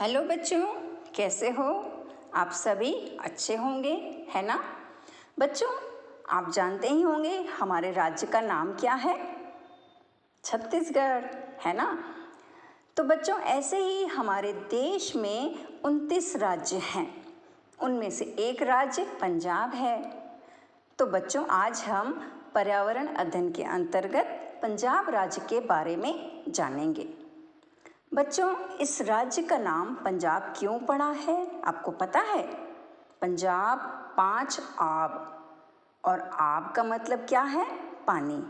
Hello बच्चों, कैसे हो? आप सभी अच्छे होंगे, है ना? बच्चों, आप जानते ही होंगे हमारे राज्य का नाम क्या है? छत्तीसगढ़, है ना? तो बच्चों, ऐसे ही हमारे देश में उनतीस राज्य हैं। उनमें से एक राज्य पंजाब है। तो बच्चों, आज हम पर्यावरण अध्ययन के अंतर्गत पंजाब राज्य के बारे में जानेंगे। बच्चों, इस राज्य का नाम पंजाब क्यों पड़ा है? आपको पता है? पंजाब पाँच आब। और आब का मतलब क्या है? पानी।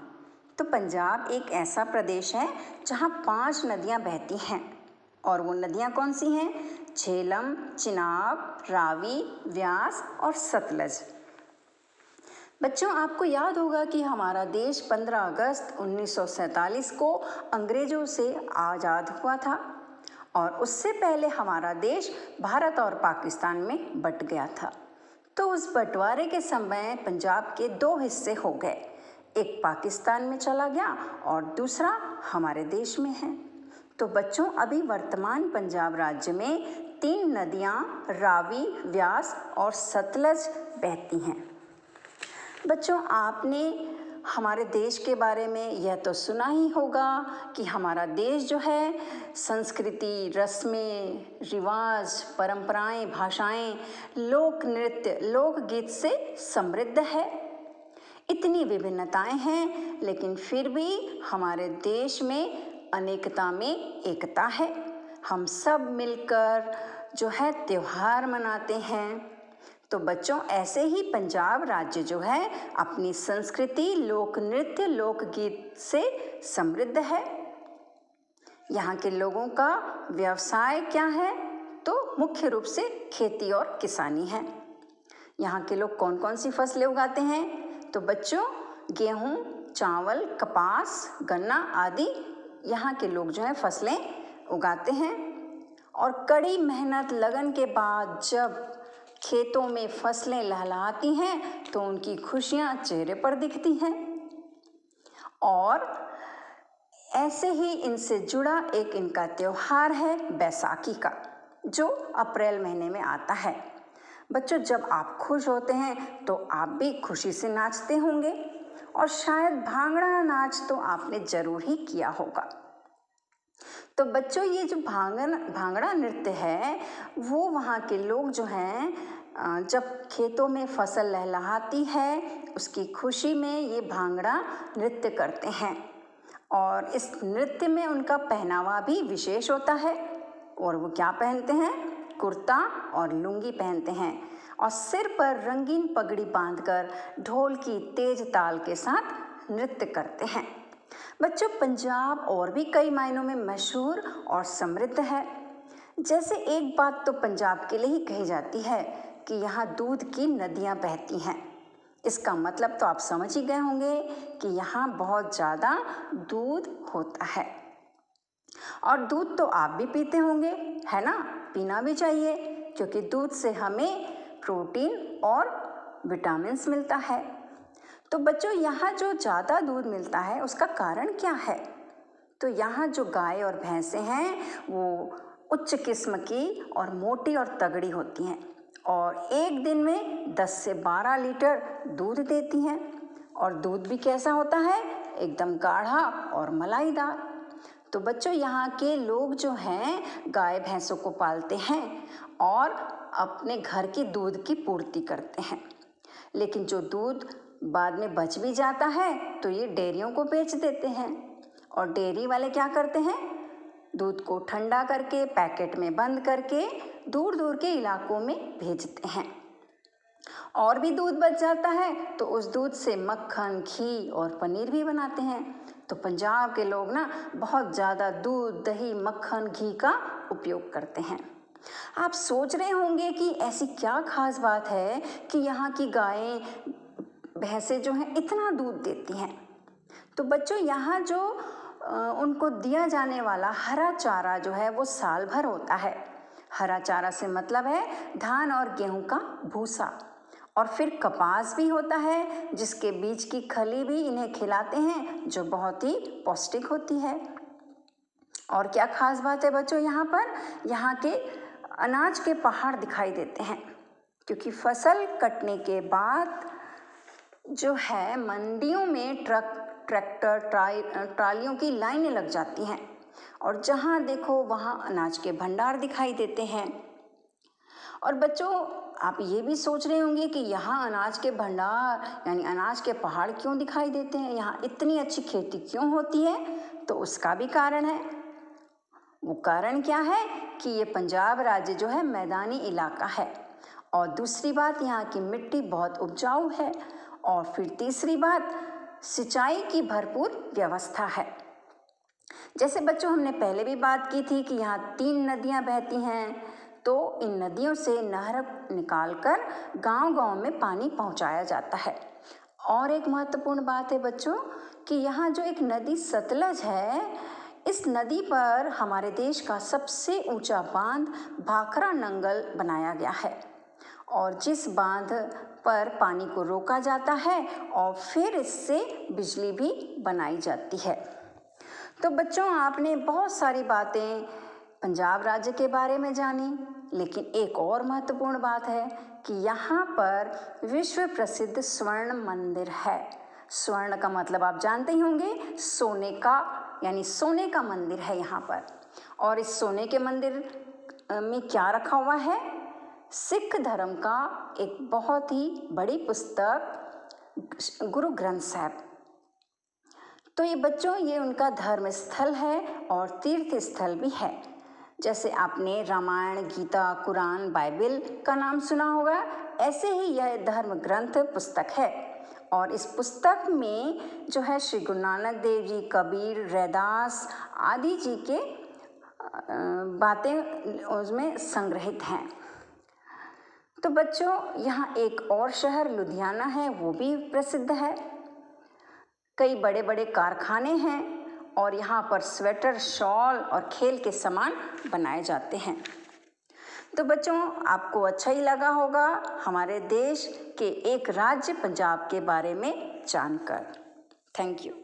तो पंजाब एक ऐसा प्रदेश है जहाँ पाँच नदियाँ बहती हैं। और वो नदियाँ कौन सी हैं? झेलम, चिनाब, रावी, व्यास और सतलज। बच्चों, आपको याद होगा कि हमारा देश 15 अगस्त 1947 को अंग्रेज़ों से आज़ाद हुआ था और उससे पहले हमारा देश भारत और पाकिस्तान में बट गया था। तो उस बंटवारे के समय पंजाब के दो हिस्से हो गए, एक पाकिस्तान में चला गया और दूसरा हमारे देश में है। तो बच्चों, अभी वर्तमान पंजाब राज्य में तीन नदियाँ, रावी, व्यास और सतलज बहती हैं। बच्चों, आपने हमारे देश के बारे में यह तो सुना ही होगा कि हमारा देश जो है, संस्कृति, रस्में, रिवाज, परंपराएँ, भाषाएँ, लोक नृत्य लोकगीत से समृद्ध है। इतनी विभिन्नताएँ हैं, लेकिन फिर भी हमारे देश में अनेकता में एकता है। हम सब मिलकर जो है त्यौहार मनाते हैं। तो बच्चों, ऐसे ही पंजाब राज्य जो है, अपनी संस्कृति, लोक नृत्य लोकगीत से समृद्ध है। यहाँ के लोगों का व्यवसाय क्या है? तो मुख्य रूप से खेती और किसानी है। यहाँ के लोग कौन कौन सी फ़सलें उगाते हैं? तो बच्चों, गेहूँ, चावल, कपास, गन्ना आदि यहाँ के लोग जो है फ़सलें उगाते हैं। और कड़ी मेहनत, लगन के बाद जब खेतों में फ़सलें लहलाती हैं तो उनकी खुशियाँ चेहरे पर दिखती हैं। और ऐसे ही इनसे जुड़ा एक इनका त्यौहार है, बैसाखी का, जो अप्रैल महीने में आता है। बच्चों, जब आप खुश होते हैं तो आप भी खुशी से नाचते होंगे, और शायद भांगड़ा नाच तो आपने ज़रूर ही किया होगा। तो बच्चों, ये जो भांगन, भांगड़ा नृत्य है, वो वहाँ के लोग जो हैं जब खेतों में फ़सल लहलहाती है, उसकी खुशी में ये भांगड़ा नृत्य करते हैं। और इस नृत्य में उनका पहनावा भी विशेष होता है। और वो क्या पहनते हैं? कुर्ता और लुंगी पहनते हैं। और सिर पर रंगीन पगड़ी बांधकर ढोल की तेज ताल के साथ नृत्य करते हैं। बच्चों, पंजाब और भी कई मायनों में मशहूर और समृद्ध है। जैसे एक बात तो पंजाब के लिए ही कही जाती है कि यहाँ दूध की नदियाँ बहती हैं। इसका मतलब तो आप समझ ही गए होंगे कि यहाँ बहुत ज़्यादा दूध होता है। और दूध तो आप भी पीते होंगे, है ना? पीना भी चाहिए, क्योंकि दूध से हमें प्रोटीन और विटामिन मिलता है। तो बच्चों, यहाँ जो ज़्यादा दूध मिलता है, उसका कारण क्या है? तो यहाँ जो गाय और भैंसें हैं, वो उच्च किस्म की और मोटी और तगड़ी होती हैं और एक दिन में 10 से 12 लीटर दूध देती हैं और दूध भी कैसा होता है? एकदम गाढ़ा और मलाईदार। तो बच्चों, यहाँ के लोग जो हैं, गाय भैंसों को पालते हैं और अपने घर की दूध की पूर्ति करते हैं। लेकिन जो दूध बाद में बच भी जाता है तो ये डेयरियों को बेच देते हैं। और डेयरी वाले क्या करते हैं? दूध को ठंडा करके, पैकेट में बंद करके दूर दूर के इलाकों में भेजते हैं। और भी दूध बच जाता है तो उस दूध से मक्खन, घी और पनीर भी बनाते हैं। तो पंजाब के लोग ना, बहुत ज़्यादा दूध, दही, मक्खन, घी का उपयोग करते हैं। आप सोच रहे होंगे कि ऐसी क्या खास बात है कि यहाँ की गायें भैंसें जो हैं, इतना दूध देती हैं। तो बच्चों, यहाँ जो उनको दिया जाने वाला हरा चारा जो है, वो साल भर होता है। हरा चारा से मतलब है धान और गेहूँ का भूसा। और फिर कपास भी होता है, जिसके बीज की खली भी इन्हें खिलाते हैं, जो बहुत ही पौष्टिक होती है। और क्या खास बात है बच्चों, यहाँ पर? यहाँ के अनाज के पहाड़ दिखाई देते हैं, क्योंकि फ़सल कटने के बाद जो है, मंडियों में ट्रक, ट्रैक्टर, ट्राई, ट्रालियों की लाइनें लग जाती हैं। और जहाँ देखो, वहाँ अनाज के भंडार दिखाई देते हैं। और बच्चों, आप ये भी सोच रहे होंगे कि यहाँ अनाज के भंडार, यानी अनाज के पहाड़ क्यों दिखाई देते हैं? यहाँ इतनी अच्छी खेती क्यों होती है? तो उसका भी कारण है। वो कारण क्या है? कि ये पंजाब राज्य जो है, मैदानी इलाका है। और दूसरी बात यहाँ की मिट्टी बहुत उपजाऊ है। और फिर तीसरी बात, सिंचाई की भरपूर व्यवस्था है। जैसे बच्चों, हमने पहले भी बात की थी कि यहाँ तीन नदियाँ बहती हैं तो इन नदियों से नहर निकालकर गांव-गांव में पानी पहुँचाया जाता है। और एक महत्वपूर्ण बात है बच्चों, कि यहाँ जो एक नदी सतलज है, इस नदी पर हमारे देश का सबसे ऊँचा बाँध भाखरा नंगल बनाया गया है। और जिस बाँध पर पानी को रोका जाता है और फिर इससे बिजली भी बनाई जाती है। तो बच्चों, आपने बहुत सारी बातें पंजाब राज्य के बारे में जानी, लेकिन एक और महत्वपूर्ण बात है कि यहाँ पर विश्व प्रसिद्ध स्वर्ण मंदिर है। स्वर्ण का मतलब आप जानते ही होंगे, सोने का, यानी सोने का मंदिर है यहाँ पर। और इस सोने के मंदिर में क्या रखा हुआ है? सिख धर्म का एक बहुत ही बड़ी पुस्तक गुरु ग्रंथ साहब। तो ये बच्चों, ये उनका धर्म स्थल है और तीर्थ स्थल भी है। जैसे आपने रामायण, गीता, कुरान, बाइबल का नाम सुना होगा, ऐसे ही यह धर्म ग्रंथ पुस्तक है। और इस पुस्तक में जो है श्री गुरु नानक देव जी, कबीर, रैदास आदि जी के बातें उसमें संग्रहित हैं। तो बच्चों, यहाँ एक और शहर, लुधियाना है, वो भी प्रसिद्ध है। कई बड़े बड़े कारखाने हैं और यहाँ पर स्वेटर, शॉल और खेल के सामान बनाए जाते हैं। तो बच्चों, आपको अच्छा ही लगा होगा हमारे देश के एक राज्य, पंजाब के बारे में जानकर। Thank you.